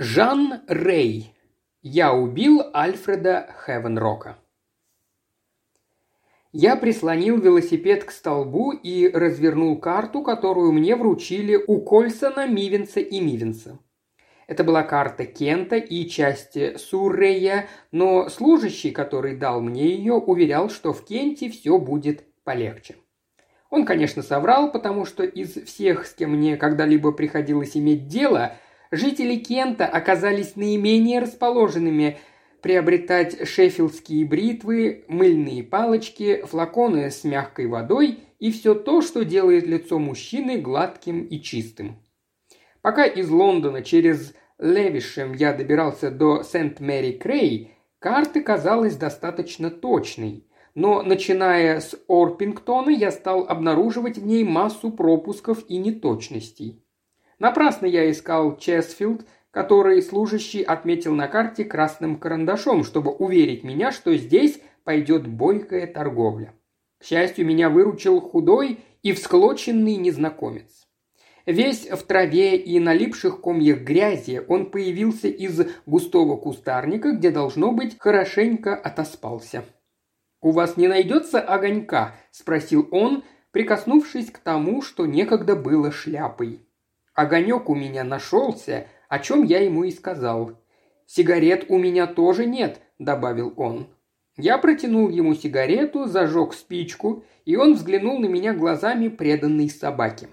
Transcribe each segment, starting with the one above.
Жан Рей. Я убил Альфреда Хевенрока. Я прислонил велосипед к столбу и развернул карту, которую мне вручили у Кольсона, Мивенса и Мивенса. Это была карта Кента и части Суррея, но служащий, который дал мне ее, уверял, что в Кенте все будет полегче. Он, конечно, соврал, потому что из всех, с кем мне когда-либо приходилось иметь дело – Жители Кента оказались наименее расположенными приобретать шеффилдские бритвы, мыльные палочки, флаконы с мягкой водой и все то, что делает лицо мужчины гладким и чистым. Пока из Лондона через Левишем я добирался до Сент-Мэри-Крей, карта казалась достаточно точной. Но начиная с Орпингтона я стал обнаруживать в ней массу пропусков и неточностей. Напрасно я искал Чесфилд, который служащий отметил на карте красным карандашом, чтобы уверить меня, что здесь пойдет бойкая торговля. К счастью, меня выручил худой и всклоченный незнакомец. Весь в траве и налипших комьях грязи он появился из густого кустарника, где, должно быть, хорошенько отоспался. «У вас не найдется огонька?» – спросил он, прикоснувшись к тому, что некогда было шляпой. Огонек у меня нашелся, о чем я ему и сказал. «Сигарет у меня тоже нет», – добавил он. Я протянул ему сигарету, зажег спичку, и он взглянул на меня глазами преданной собаки.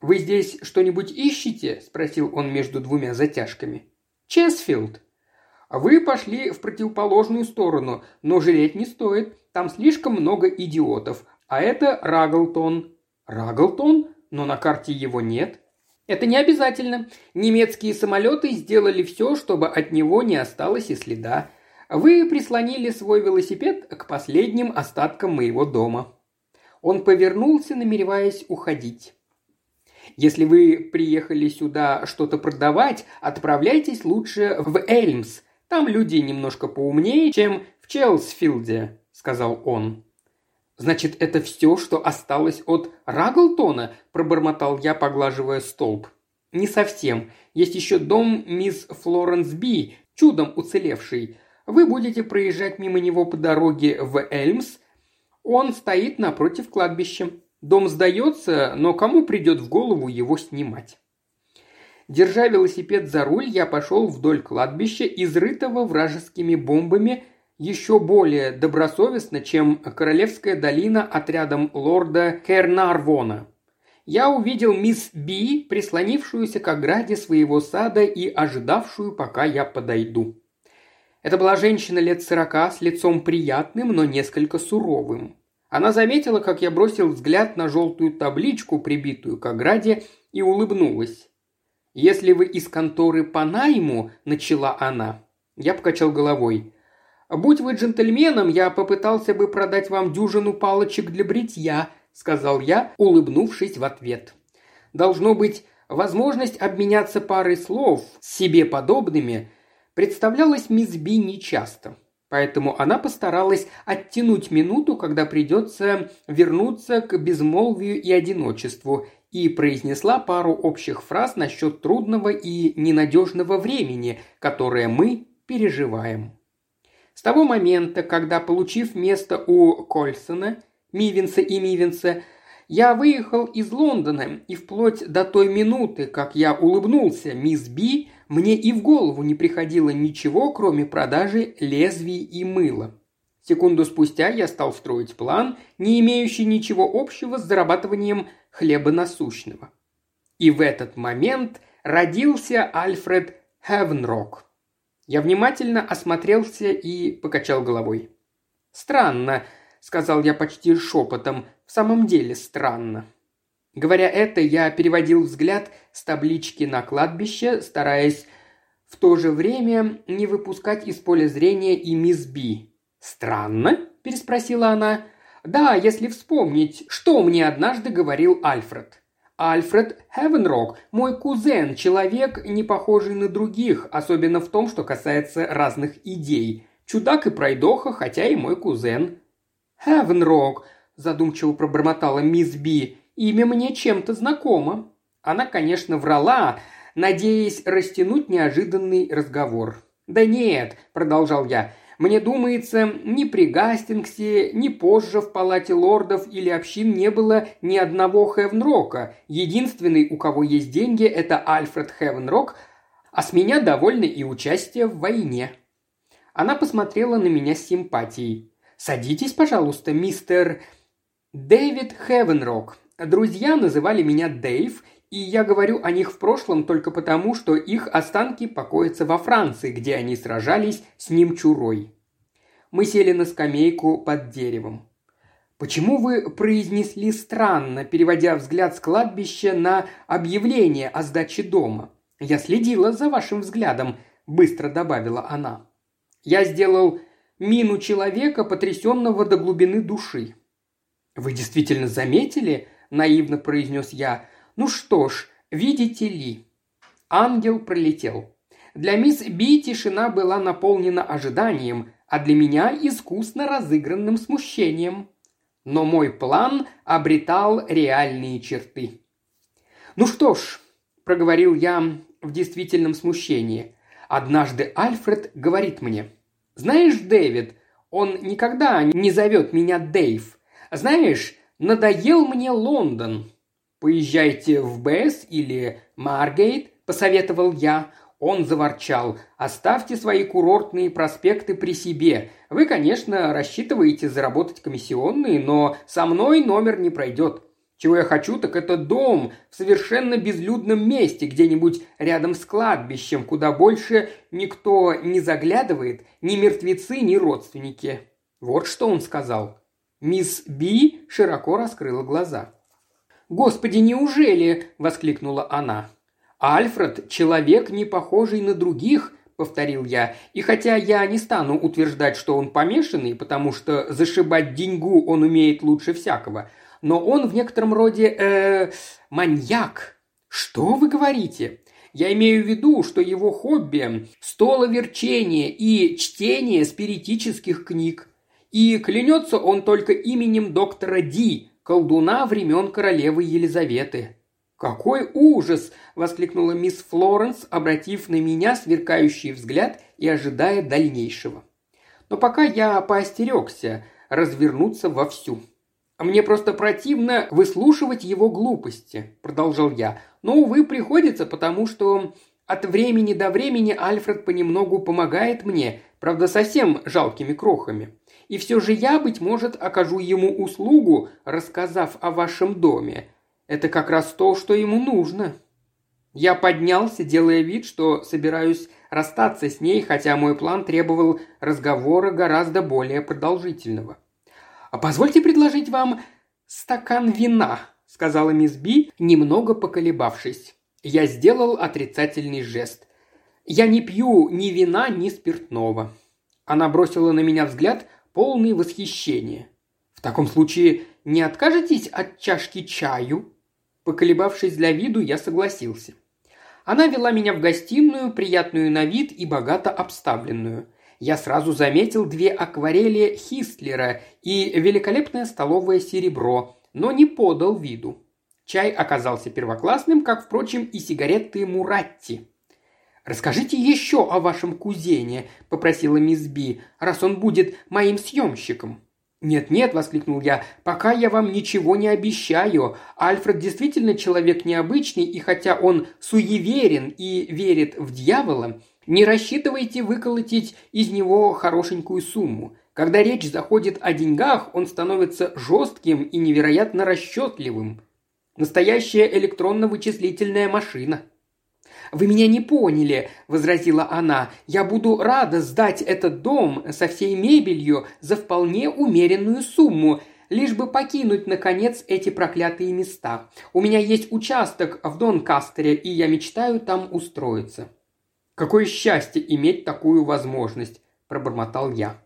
«Вы здесь что-нибудь ищете?» – спросил он между двумя затяжками. «Чесфилд». «Вы пошли в противоположную сторону, но жалеть не стоит. Там слишком много идиотов. А это Раглтон». «Раглтон? Но на карте его нет». Это не обязательно. Немецкие самолеты сделали все, чтобы от него не осталось и следа. Вы прислонили свой велосипед к последним остаткам моего дома. Он повернулся, намереваясь уходить. Если вы приехали сюда что-то продавать, отправляйтесь лучше в Эльмс. Там люди немножко поумнее, чем в Челсфилде», — сказал он. «Значит, это все, что осталось от Раглтона?» – пробормотал я, поглаживая столб. «Не совсем. Есть еще дом мисс Флоренс Би, чудом уцелевший. Вы будете проезжать мимо него по дороге в Эльмс. Он стоит напротив кладбища. Дом сдается, но кому придет в голову его снимать?» Держа велосипед за руль, я пошел вдоль кладбища, изрытого вражескими бомбами еще более добросовестно, чем Королевская долина отрядом лорда Кернарвона. Я увидел мисс Би, прислонившуюся к ограде своего сада и ожидавшую, пока я подойду. Это была женщина лет сорока с лицом приятным, но несколько суровым. Она заметила, как я бросил взгляд на желтую табличку, прибитую к ограде, и улыбнулась. «Если вы из конторы по найму», – начала она. Я покачал головой. «Будь вы джентльменом, я попытался бы продать вам дюжину палочек для бритья», – сказал я, улыбнувшись в ответ. «Должно быть, возможность обменяться парой слов с себе подобными представлялась мисс Би нечасто. Поэтому она постаралась оттянуть минуту, когда придется вернуться к безмолвию и одиночеству, и произнесла пару общих фраз насчет трудного и ненадежного времени, которое мы переживаем. С того момента, когда, получив место у Кольсона, Мивенса и Мивенса, я выехал из Лондона, и вплоть до той минуты, как я улыбнулся мисс Би, мне и в голову не приходило ничего, кроме продажи лезвий и мыла. Секунду спустя я стал строить план, не имеющий ничего общего с зарабатыванием хлеба насущного. И в этот момент родился Альфред Хевенрок – я внимательно осмотрелся и покачал головой. «Странно», — сказал я почти шепотом, — «в самом деле странно». Говоря это, я переводил взгляд с таблички на кладбище, стараясь в то же время не выпускать из поля зрения и мисс Би. «Странно?» – переспросила она. «Да, если вспомнить, что мне однажды говорил Альфред. Альфред Хевенрок, мой кузен, человек, не похожий на других, особенно в том, что касается разных идей. Чудак и пройдоха, хотя и мой кузен». «Хевенрок», – задумчиво пробормотала мисс Би, – «имя мне чем-то знакомо». Она, конечно, врала, надеясь растянуть неожиданный разговор. «Да нет», – продолжал я, – «мне думается, ни при Гастингсе, ни позже в палате лордов или общин не было ни одного Хевнрока. Единственный, у кого есть деньги, это Альфред Хевнрок, а с меня довольны и участие в войне». Она посмотрела на меня с симпатией. «Садитесь, пожалуйста, мистер Дэвид Хевенрок. Друзья называли меня Дэйв, и я говорю о них в прошлом только потому, что их останки покоятся во Франции, где они сражались с немчурой. Мы сели на скамейку под деревом. «Почему вы произнесли странно, переводя взгляд с кладбища на объявление о сдаче дома? Я следила за вашим взглядом», – быстро добавила она. Я сделал мину человека, потрясенного до глубины души. «Вы действительно заметили?» – наивно произнес я. «Ну что ж, видите ли?» Ангел пролетел. Для мисс Би тишина была наполнена ожиданием, а для меня искусно разыгранным смущением. Но мой план обретал реальные черты. «Ну что ж», – проговорил я в действительном смущении, – «однажды Альфред говорит мне – знаешь, Дэвид, он никогда не зовет меня Дэйв. Знаешь, надоел мне Лондон. Поезжайте в Бэс или Маргейт, посоветовал я. Он заворчал. «Оставьте свои курортные проспекты при себе. Вы, конечно, рассчитываете заработать комиссионные, но со мной номер не пройдет. Чего я хочу, так это дом в совершенно безлюдном месте, где-нибудь рядом с кладбищем, куда больше никто не заглядывает, ни мертвецы, ни родственники. Вот что он сказал. Мисс Би широко раскрыла глаза. «Господи, неужели?» – воскликнула она. «Альфред – человек, не похожий на других», – повторил я. «И хотя я не стану утверждать, что он помешанный, потому что зашибать деньгу он умеет лучше всякого – но он в некотором роде э, маньяк. Что вы говорите? Я имею в виду, что его хобби – столоверчение и чтение спиритических книг. И клянется он только именем доктора Ди, колдуна времен королевы Елизаветы. «Какой ужас!» – воскликнула мисс Флоренс, обратив на меня сверкающий взгляд и ожидая дальнейшего. Но пока я поостерегся развернуться вовсю. «Мне просто противно выслушивать его глупости», – продолжал я. «Но, увы, приходится, потому что от времени до времени Альфред понемногу помогает мне, правда, совсем жалкими крохами. И все же я, быть может, окажу ему услугу, рассказав о вашем доме. Это как раз то, что ему нужно». Я поднялся, делая вид, что собираюсь расстаться с ней, хотя мой план требовал разговора гораздо более продолжительного. «А позвольте предложить вам стакан вина», – сказала мисс Би, немного поколебавшись. Я сделал отрицательный жест. «Я не пью ни вина, ни спиртного». Она бросила на меня взгляд, полный восхищения. «В таком случае не откажетесь от чашки чаю?» Поколебавшись для виду, я согласился. Она вела меня в гостиную, приятную на вид и богато обставленную я сразу заметил две акварели Хистлера и великолепное столовое серебро, но не подал виду. Чай оказался первоклассным, как, впрочем, и сигареты Муратти. «Расскажите еще о вашем кузене», – попросила мисс Би, – «раз он будет моим съемщиком». «Нет-нет», – воскликнул я, – «пока я вам ничего не обещаю. Альфред действительно человек необычный, и хотя он суеверен и верит в дьявола, не рассчитывайте выколотить из него хорошенькую сумму. Когда речь заходит о деньгах, он становится жестким и невероятно расчетливым. Настоящая электронно-вычислительная машина. «Вы меня не поняли», – возразила она. «Я буду рада сдать этот дом со всей мебелью за вполне умеренную сумму, лишь бы покинуть, наконец, эти проклятые места. У меня есть участок в Донкастере, и я мечтаю там устроиться». Какое счастье иметь такую возможность, пробормотал я.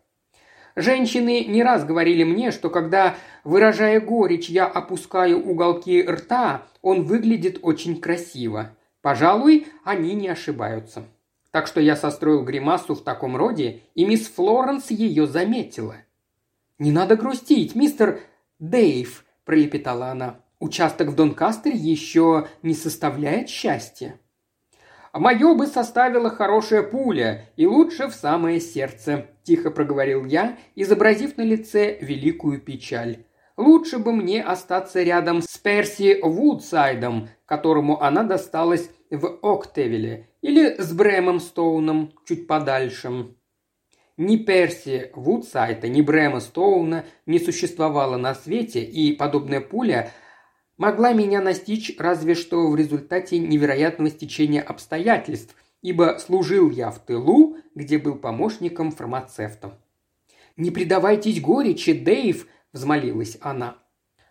Женщины не раз говорили мне, что когда, выражая горечь, я опускаю уголки рта, он выглядит очень красиво. Пожалуй, они не ошибаются. Так что я состроил гримасу в таком роде, и мисс Флоренс ее заметила. «Не надо грустить, мистер Дэйв», – пролепетала она. «Участок в Донкастере еще не составляет счастья». «Мое бы составила хорошая пуля, и лучше в самое сердце», – тихо проговорил я, изобразив на лице великую печаль. «Лучше бы мне остаться рядом с Перси Вудсайдом, которому она досталась в Октевиле, или с Брэмом Стоуном чуть подальше». Ни Перси Вудсайта, ни Брэма Стоуна не существовало на свете, и подобная пуля могла меня настичь разве что в результате невероятного стечения обстоятельств, ибо служил я в тылу, где был помощником фармацевта. «Не предавайтесь горечи, Дэйв!» – взмолилась она.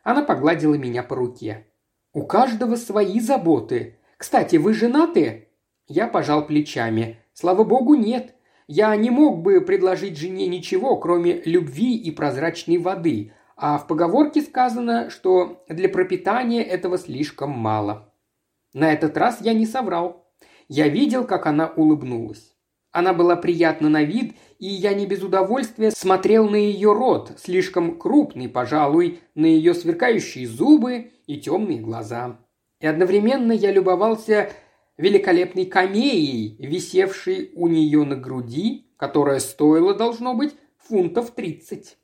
Она погладила меня по руке. «У каждого свои заботы. Кстати, вы женаты?» Я пожал плечами. «Слава богу, нет. Я не мог бы предложить жене ничего, кроме любви и прозрачной воды, а в поговорке сказано, что для пропитания этого слишком мало. На этот раз я не соврал. Я видел, как она улыбнулась. Она была приятна на вид, и я не без удовольствия смотрел на ее рот, слишком крупный, пожалуй, на ее сверкающие зубы и темные глаза. И одновременно я любовался великолепной камеей, висевшей у нее на груди, которая стоила, должно быть, фунтов тридцать.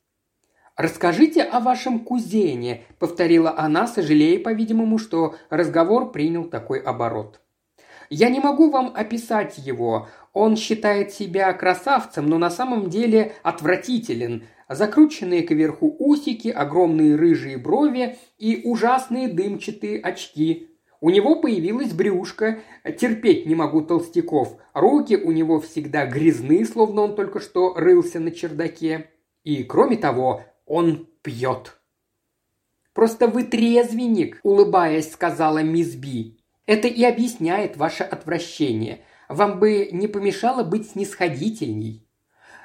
«Расскажите о вашем кузене», – повторила она, сожалея, по-видимому, что разговор принял такой оборот. «Я не могу вам описать его. Он считает себя красавцем, но на самом деле отвратителен. Закрученные кверху усики, огромные рыжие брови и ужасные дымчатые очки. У него появилась брюшка, терпеть не могу толстяков. Руки у него всегда грязны, словно он только что рылся на чердаке. И, кроме того, он пьет. «Просто вы трезвенник», – улыбаясь, сказала мисс Би. «Это и объясняет ваше отвращение. Вам бы не помешало быть снисходительней».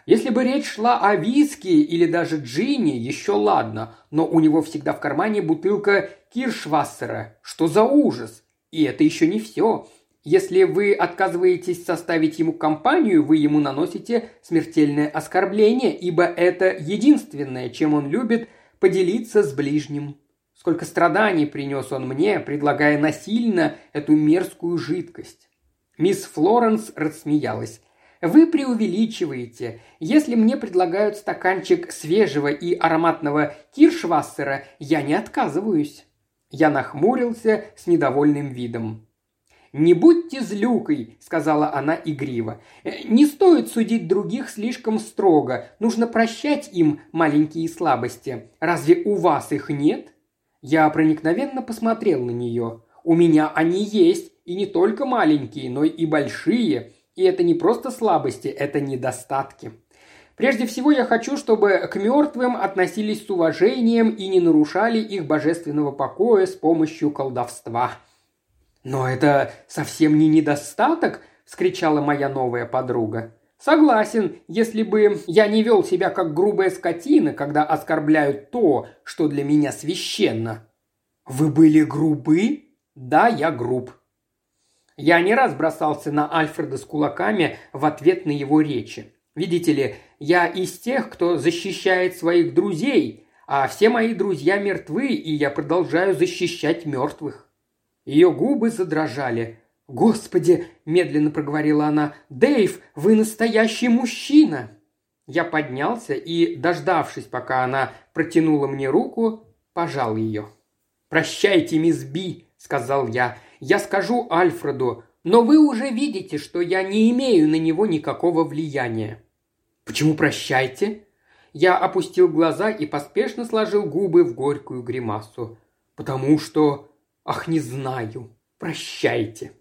Если бы речь шла о виске или даже джине, еще ладно, но у него всегда в кармане бутылка Киршвассера. Что за ужас? И это еще не все. Если вы отказываетесь составить ему компанию, вы ему наносите смертельное оскорбление, ибо это единственное, чем он любит поделиться с ближним. Сколько страданий принес он мне, предлагая насильно эту мерзкую жидкость. Мисс Флоренс рассмеялась. Вы преувеличиваете. Если мне предлагают стаканчик свежего и ароматного киршвассера, я не отказываюсь». Я нахмурился с недовольным видом. «Не будьте злюкой», — сказала она игриво. «Э, «Не стоит судить других слишком строго. Нужно прощать им маленькие слабости. Разве у вас их нет?» Я проникновенно посмотрел на нее. «У меня они есть, и не только маленькие, но и большие. И это не просто слабости, это недостатки. Прежде всего я хочу, чтобы к мертвым относились с уважением и не нарушали их божественного покоя с помощью колдовства. «Но это совсем не недостаток!» – вскричала моя новая подруга. «Согласен, если бы я не вел себя как грубая скотина, когда оскорбляют то, что для меня священно». «Вы были грубы?» «Да, я груб», я не раз бросался на Альфреда с кулаками в ответ на его речи. Видите ли, я из тех, кто защищает своих друзей, а все мои друзья мертвы, и я продолжаю защищать мертвых. Ее губы задрожали. «Господи!» – медленно проговорила она. «Дэйв, вы настоящий мужчина!» Я поднялся и, дождавшись, пока она протянула мне руку, пожал ее. «Прощайте, мисс Би», – сказал я. Я скажу Альфреду, но вы уже видите, что я не имею на него никакого влияния». «Почему прощайте?» Я опустил глаза и поспешно сложил губы в горькую гримасу. «Потому что... Ах, не знаю. Прощайте».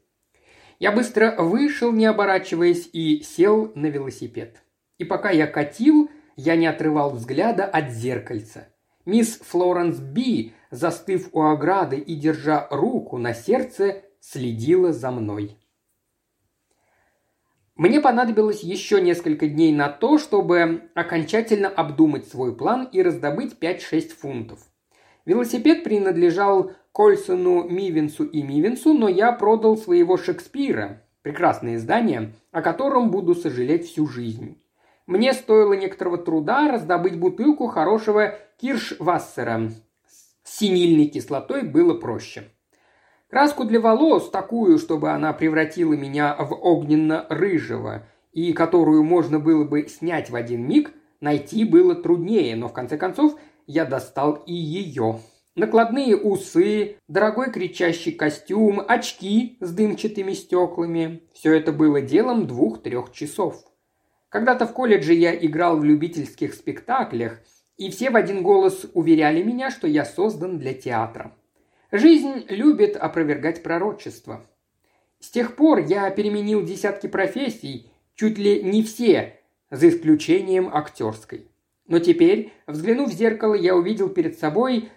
Я быстро вышел, не оборачиваясь, и сел на велосипед. И пока я катил, я не отрывал взгляда от зеркальца. Мисс Флоренс Би застыв у ограды и держа руку на сердце, следила за мной. Мне понадобилось еще несколько дней на то, чтобы окончательно обдумать свой план и раздобыть 5-6 фунтов. Велосипед принадлежал Кольсону, Мивенсу и Мивенсу, но я продал своего Шекспира, прекрасное издание, о котором буду сожалеть всю жизнь. Мне стоило некоторого труда раздобыть бутылку хорошего Киршвассера, с синильной кислотой было проще. Краску для волос, такую, чтобы она превратила меня в огненно-рыжего, и которую можно было бы снять в один миг, найти было труднее, но в конце концов я достал и ее. Накладные усы, дорогой кричащий костюм, очки с дымчатыми стеклами – все это было делом двух-трех часов. Когда-то в колледже я играл в любительских спектаклях, и все в один голос уверяли меня, что я создан для театра. Жизнь любит опровергать пророчество. С тех пор я переменил десятки профессий, чуть ли не все, за исключением актерской. Но теперь, взглянув в зеркало, я увидел перед собой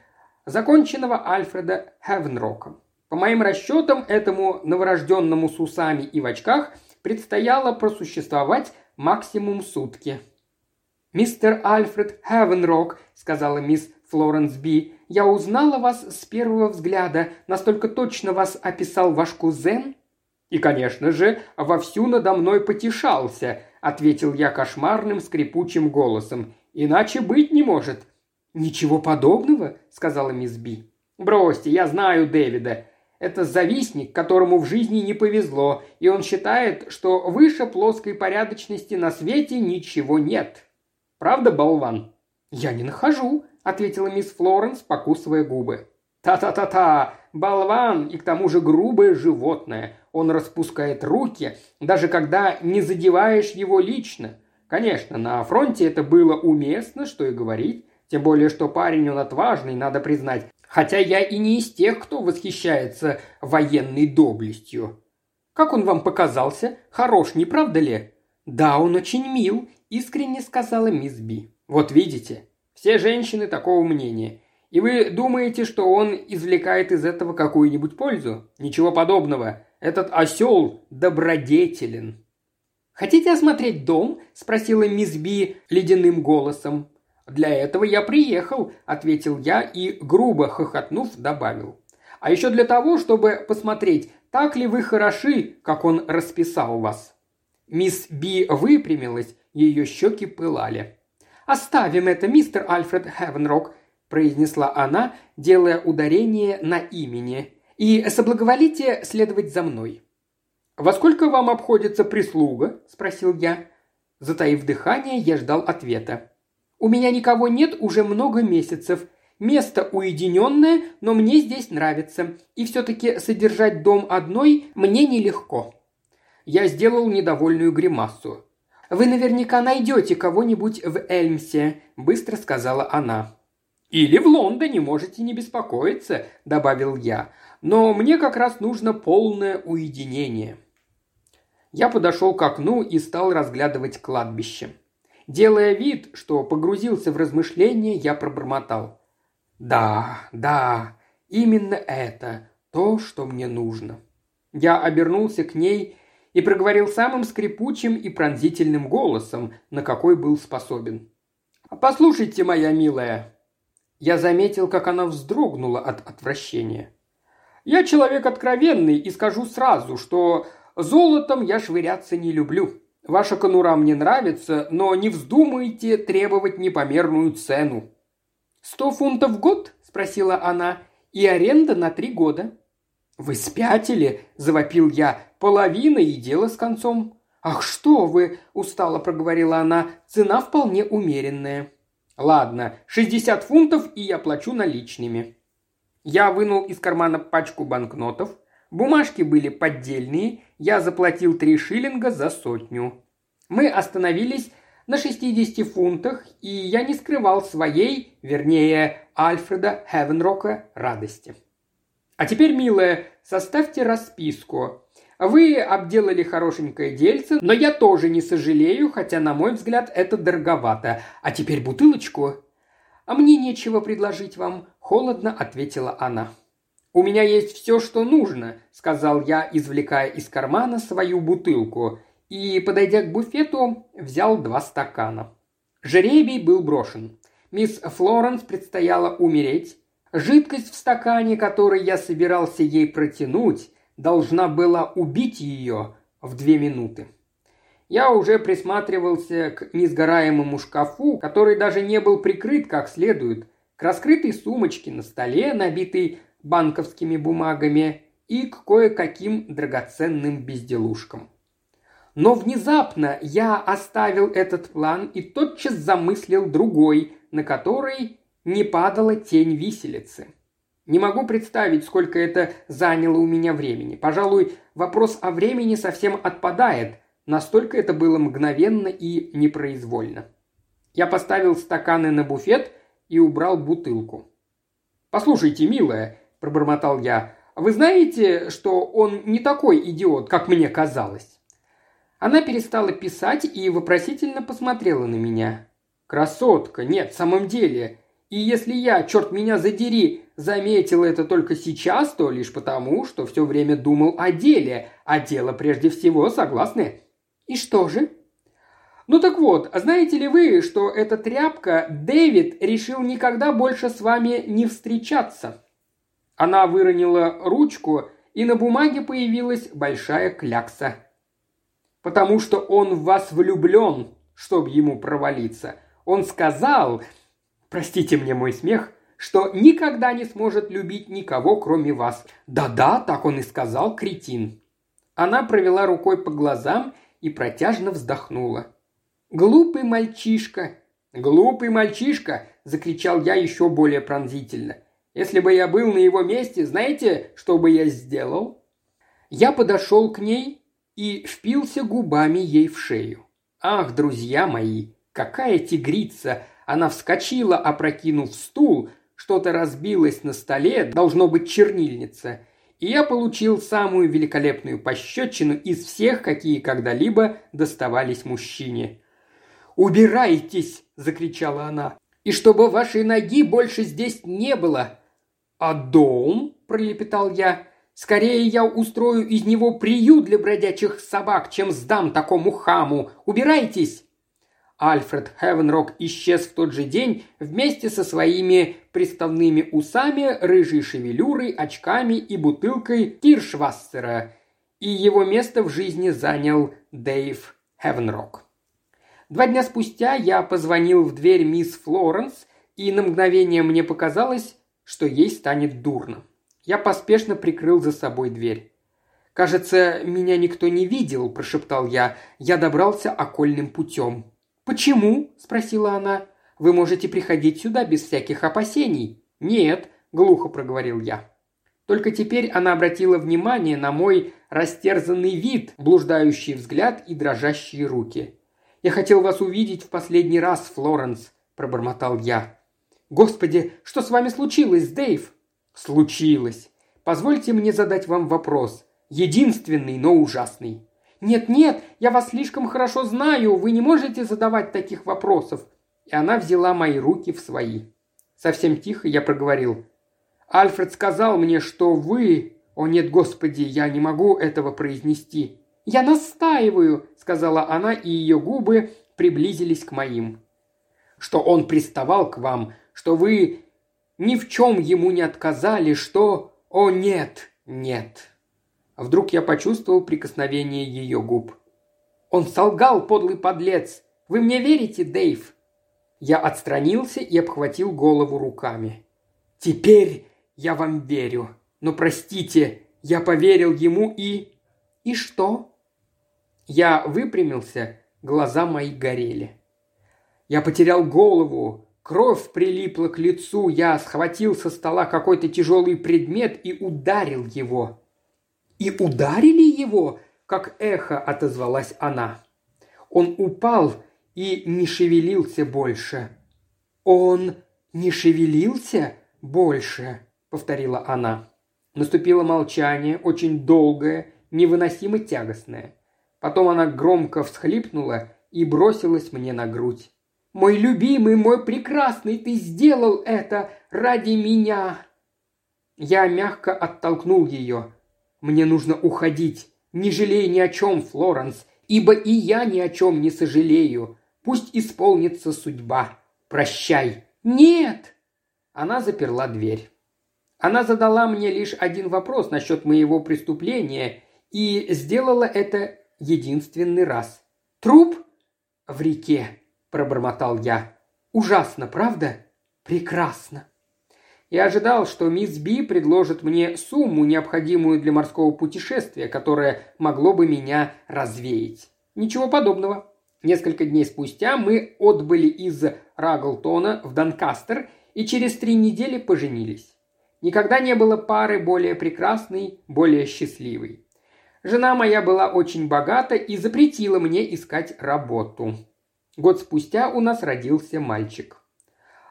законченного Альфреда Хевенрока. По моим расчетам, этому новорожденному с усами и в очках предстояло просуществовать максимум сутки. «Мистер Альфред Хевенрок», — сказала мисс Флоренс Би, — «я узнала вас с первого взгляда. Настолько точно вас описал ваш кузен?» «И, конечно же, вовсю надо мной потешался», — ответил я кошмарным скрипучим голосом. «Иначе быть не может». «Ничего подобного», — сказала мисс Би. «Бросьте, я знаю Дэвида. Это завистник, которому в жизни не повезло, и он считает, что выше плоской порядочности на свете ничего нет. Правда, болван?» «Я не нахожу», — ответила мисс Флоренс, покусывая губы. «Та-та-та-та! Болван и к тому же грубое животное. Он распускает руки, даже когда не задеваешь его лично. Конечно, на фронте это было уместно, что и говорить. Тем более, что парень он отважный, надо признать. Хотя я и не из тех, кто восхищается военной доблестью. Как он вам показался? Хорош, не правда ли? Да, он очень мил, искренне сказала мисс Би. Вот видите, все женщины такого мнения. И вы думаете, что он извлекает из этого какую-нибудь пользу? Ничего подобного. Этот осел добродетелен. «Хотите осмотреть дом?» – спросила мисс Би ледяным голосом. «Для этого я приехал», – ответил я и, грубо хохотнув, добавил. «А еще для того, чтобы посмотреть, так ли вы хороши, как он расписал вас». Мисс Би выпрямилась, ее щеки пылали. «Оставим это, мистер Альфред Хевенрок», – произнесла она, делая ударение на имени. «И соблаговолите следовать за мной». «Во сколько вам обходится прислуга?» – спросил я. Затаив дыхание, я ждал ответа. У меня никого нет уже много месяцев. Место уединенное, но мне здесь нравится. И все-таки содержать дом одной мне нелегко». Я сделал недовольную гримасу. «Вы наверняка найдете кого-нибудь в Эльмсе», – быстро сказала она. «Или в Лондоне, можете не беспокоиться», – добавил я. «Но мне как раз нужно полное уединение». Я подошел к окну и стал разглядывать кладбище. Делая вид, что погрузился в размышления, я пробормотал. «Да, да, именно это, то, что мне нужно». Я обернулся к ней и проговорил самым скрипучим и пронзительным голосом, на какой был способен. «Послушайте, моя милая». Я заметил, как она вздрогнула от отвращения. «Я человек откровенный и скажу сразу, что золотом я швыряться не люблю. Ваша конура мне нравится, но не вздумайте требовать непомерную цену». «Сто фунтов в год?» – спросила она. «И аренда на три года». «Вы спятили?» – завопил я. «Половина и дело с концом». «Ах, что вы!» – устало проговорила она. «Цена вполне умеренная». «Ладно, шестьдесят фунтов, и я плачу наличными». Я вынул из кармана пачку банкнотов – Бумажки были поддельные, я заплатил три шиллинга за сотню. Мы остановились на 60 фунтах, и я не скрывал своей, вернее, Альфреда Хевенрока радости. А теперь, милая, составьте расписку. Вы обделали хорошенькое дельце, но я тоже не сожалею, хотя, на мой взгляд, это дороговато. А теперь бутылочку. А мне нечего предложить вам, холодно ответила она. «У меня есть все, что нужно», – сказал я, извлекая из кармана свою бутылку, и, подойдя к буфету, взял два стакана. Жеребий был брошен. Мисс Флоренс предстояло умереть. Жидкость в стакане, который я собирался ей протянуть, должна была убить ее в две минуты. Я уже присматривался к несгораемому шкафу, который даже не был прикрыт как следует, к раскрытой сумочке на столе, набитой банковскими бумагами и к кое-каким драгоценным безделушкам. Но внезапно я оставил этот план и тотчас замыслил другой, на который не падала тень виселицы. Не могу представить, сколько это заняло у меня времени. Пожалуй, вопрос о времени совсем отпадает, настолько это было мгновенно и непроизвольно. Я поставил стаканы на буфет и убрал бутылку. «Послушайте, милая», – пробормотал я, – «вы знаете, что он не такой идиот, как мне казалось?» Она перестала писать и вопросительно посмотрела на меня. «Красотка, нет, в самом деле. И если я, черт меня задери, заметил это только сейчас, то лишь потому, что все время думал о деле, а дело прежде всего, согласны? И что же? Ну так вот, знаете ли вы, что эта тряпка Дэвид решил никогда больше с вами не встречаться? Она выронила ручку, и на бумаге появилась большая клякса. Потому что он в вас влюблен, чтобы ему провалиться. Он сказал, простите мне мой смех, что никогда не сможет любить никого, кроме вас. Да-да, так он и сказал, кретин. Она провела рукой по глазам и протяжно вздохнула. «Глупый мальчишка!» «Глупый мальчишка!» – закричал я еще более пронзительно. «Если бы я был на его месте, знаете, что бы я сделал?» Я подошел к ней и впился губами ей в шею. «Ах, друзья мои, какая тигрица!» Она вскочила, опрокинув стул, что-то разбилось на столе, должно быть чернильница, и я получил самую великолепную пощечину из всех, какие когда-либо доставались мужчине. «Убирайтесь!» – закричала она. «И чтобы вашей ноги больше здесь не было!» «А дом?» – пролепетал я. «Скорее я устрою из него приют для бродячих собак, чем сдам такому хаму! Убирайтесь!» Альфред Хевенрок исчез в тот же день вместе со своими приставными усами, рыжей шевелюрой, очками и бутылкой Киршвассера, и его место в жизни занял Дэйв Хевенрок. Два дня спустя я позвонил в дверь мисс Флоренс, и на мгновение мне показалось, что ей станет дурно. Я поспешно прикрыл за собой дверь. «Кажется, меня никто не видел», – прошептал я. «Я добрался окольным путем». «Почему?» – спросила она. «Вы можете приходить сюда без всяких опасений». «Нет», – глухо проговорил я. Только теперь она обратила внимание на мой растерзанный вид, блуждающий взгляд и дрожащие руки. «Я хотел вас увидеть в последний раз, Флоренс», – пробормотал я. «Господи, что с вами случилось, Дэйв?» «Случилось. Позвольте мне задать вам вопрос. Единственный, но ужасный. «Нет-нет, я вас слишком хорошо знаю, вы не можете задавать таких вопросов». И она взяла мои руки в свои. Совсем тихо я проговорил. «Альфред сказал мне, что вы...» «О нет, господи, я не могу этого произнести». «Я настаиваю», — сказала она, и ее губы приблизились к моим. «Что он приставал к вам, что вы ни в чем ему не отказали, что... О нет, нет!» А вдруг я почувствовал прикосновение ее губ. «Он солгал, подлый подлец! Вы мне верите, Дэйв?» Я отстранился и обхватил голову руками. «Теперь я вам верю. Но простите, я поверил ему и...» «И что?» Я выпрямился, глаза мои горели. Я потерял голову, кровь прилипла к лицу, я схватил со стола какой-то тяжелый предмет и ударил его. «И ударили его?» – как эхо отозвалась она. Он упал и не шевелился больше. «Он не шевелился больше?» – повторила она. Наступило молчание, очень долгое, невыносимо тягостное. Потом она громко всхлипнула и бросилась мне на грудь. «Мой любимый, мой прекрасный, ты сделал это ради меня!» Я мягко оттолкнул ее. Мне нужно уходить. Не жалей ни о чем, Флоренс, ибо и я ни о чем не сожалею. Пусть исполнится судьба. Прощай. Нет!» Она заперла дверь. Она задала мне лишь один вопрос насчет моего преступления и сделала это единственный раз. «Труп?» «В реке», – пробормотал я. «Ужасно, правда?» «Прекрасно». Я ожидал, что мисс Би предложит мне сумму, необходимую для морского путешествия, которое могло бы меня развеять. Ничего подобного. Несколько дней спустя мы отбыли из Раглтона в Донкастер и через три недели поженились. Никогда не было пары более прекрасной, более счастливой. Жена моя была очень богата и запретила мне искать работу. Год спустя у нас родился мальчик.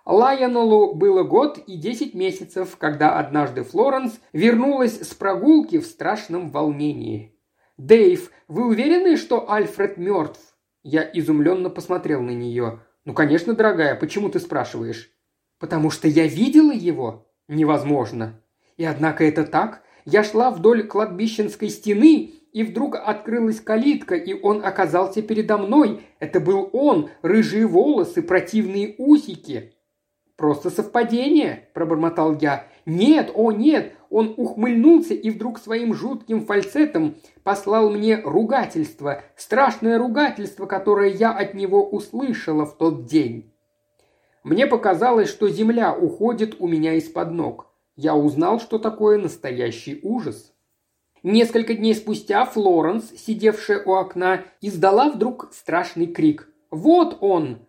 Лайонеллу было год и десять месяцев, когда однажды Флоренс вернулась с прогулки в страшном волнении. «Дэйв, вы уверены, что Альфред мертв?» Я изумленно посмотрел на нее. «Ну, конечно, дорогая, почему ты спрашиваешь?» «Потому что я видела его?» «Невозможно». «И однако это так. Я шла вдоль кладбищенской стены, и вдруг открылась калитка, и он оказался передо мной. Это был он, рыжие волосы, противные усики. «Просто совпадение», – пробормотал я. «Нет, о нет!» Он ухмыльнулся и вдруг своим жутким фальцетом послал мне ругательство, страшное ругательство, которое я от него услышала в тот день. Мне показалось, что земля уходит у меня из-под ног. Я узнал, что такое настоящий ужас. Несколько дней спустя Флоренс, сидевшая у окна, издала вдруг страшный крик. «Вот он!»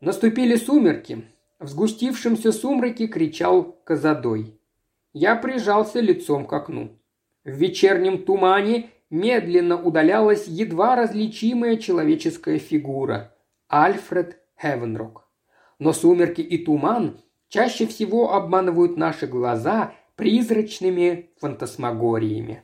Наступили сумерки. В сгустившемся сумраке кричал Казадой. Я прижался лицом к окну. В вечернем тумане медленно удалялась едва различимая человеческая фигура – Альфред Хевенрок. Но сумерки и туман чаще всего обманывают наши глаза призрачными фантасмагориями.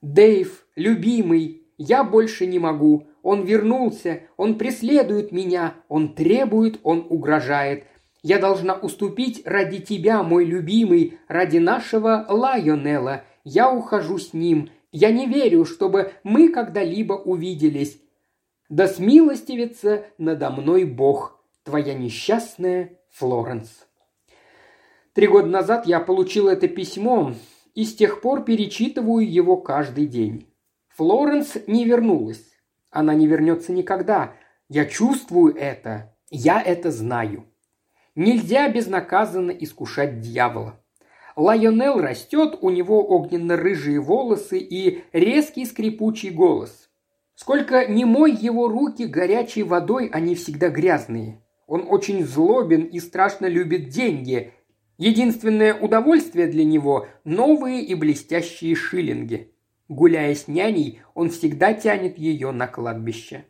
«Дэйв, любимый, я больше не могу. Он вернулся, он преследует меня, он требует, он угрожает. Я должна уступить ради тебя, мой любимый, ради нашего Лайонела. Я ухожу с ним. Я не верю, чтобы мы когда-либо увиделись. Да смилостивится надо мной Бог, твоя несчастная Флоренс. Три года назад я получил это письмо и с тех пор перечитываю его каждый день. Флоренс не вернулась. Она не вернется никогда. Я чувствую это. Я это знаю. Нельзя безнаказанно искушать дьявола. Лайонел растет, у него огненно-рыжие волосы и резкий скрипучий голос. Сколько не мой его руки горячей водой, они всегда грязные. Он очень злобен и страшно любит деньги. Единственное удовольствие для него – новые и блестящие шиллинги. Гуляя с няней, он всегда тянет ее на кладбище.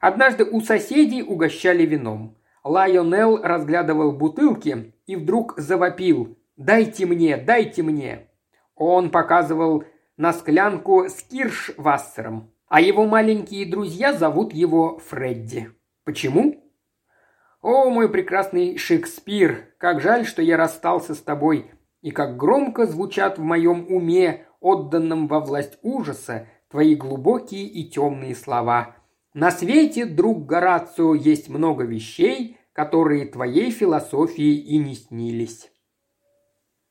Однажды у соседей угощали вином. Лайонел разглядывал бутылки и вдруг завопил «Дайте мне, дайте мне!». Он показывал на склянку с киршвассером, а его маленькие друзья зовут его Фредди. Почему? «О, мой прекрасный Шекспир, как жаль, что я расстался с тобой, и как громко звучат в моем уме, отданном во власть ужаса, твои глубокие и темные слова. На свете, друг Горацио, есть много вещей, которые твоей философии и не снились.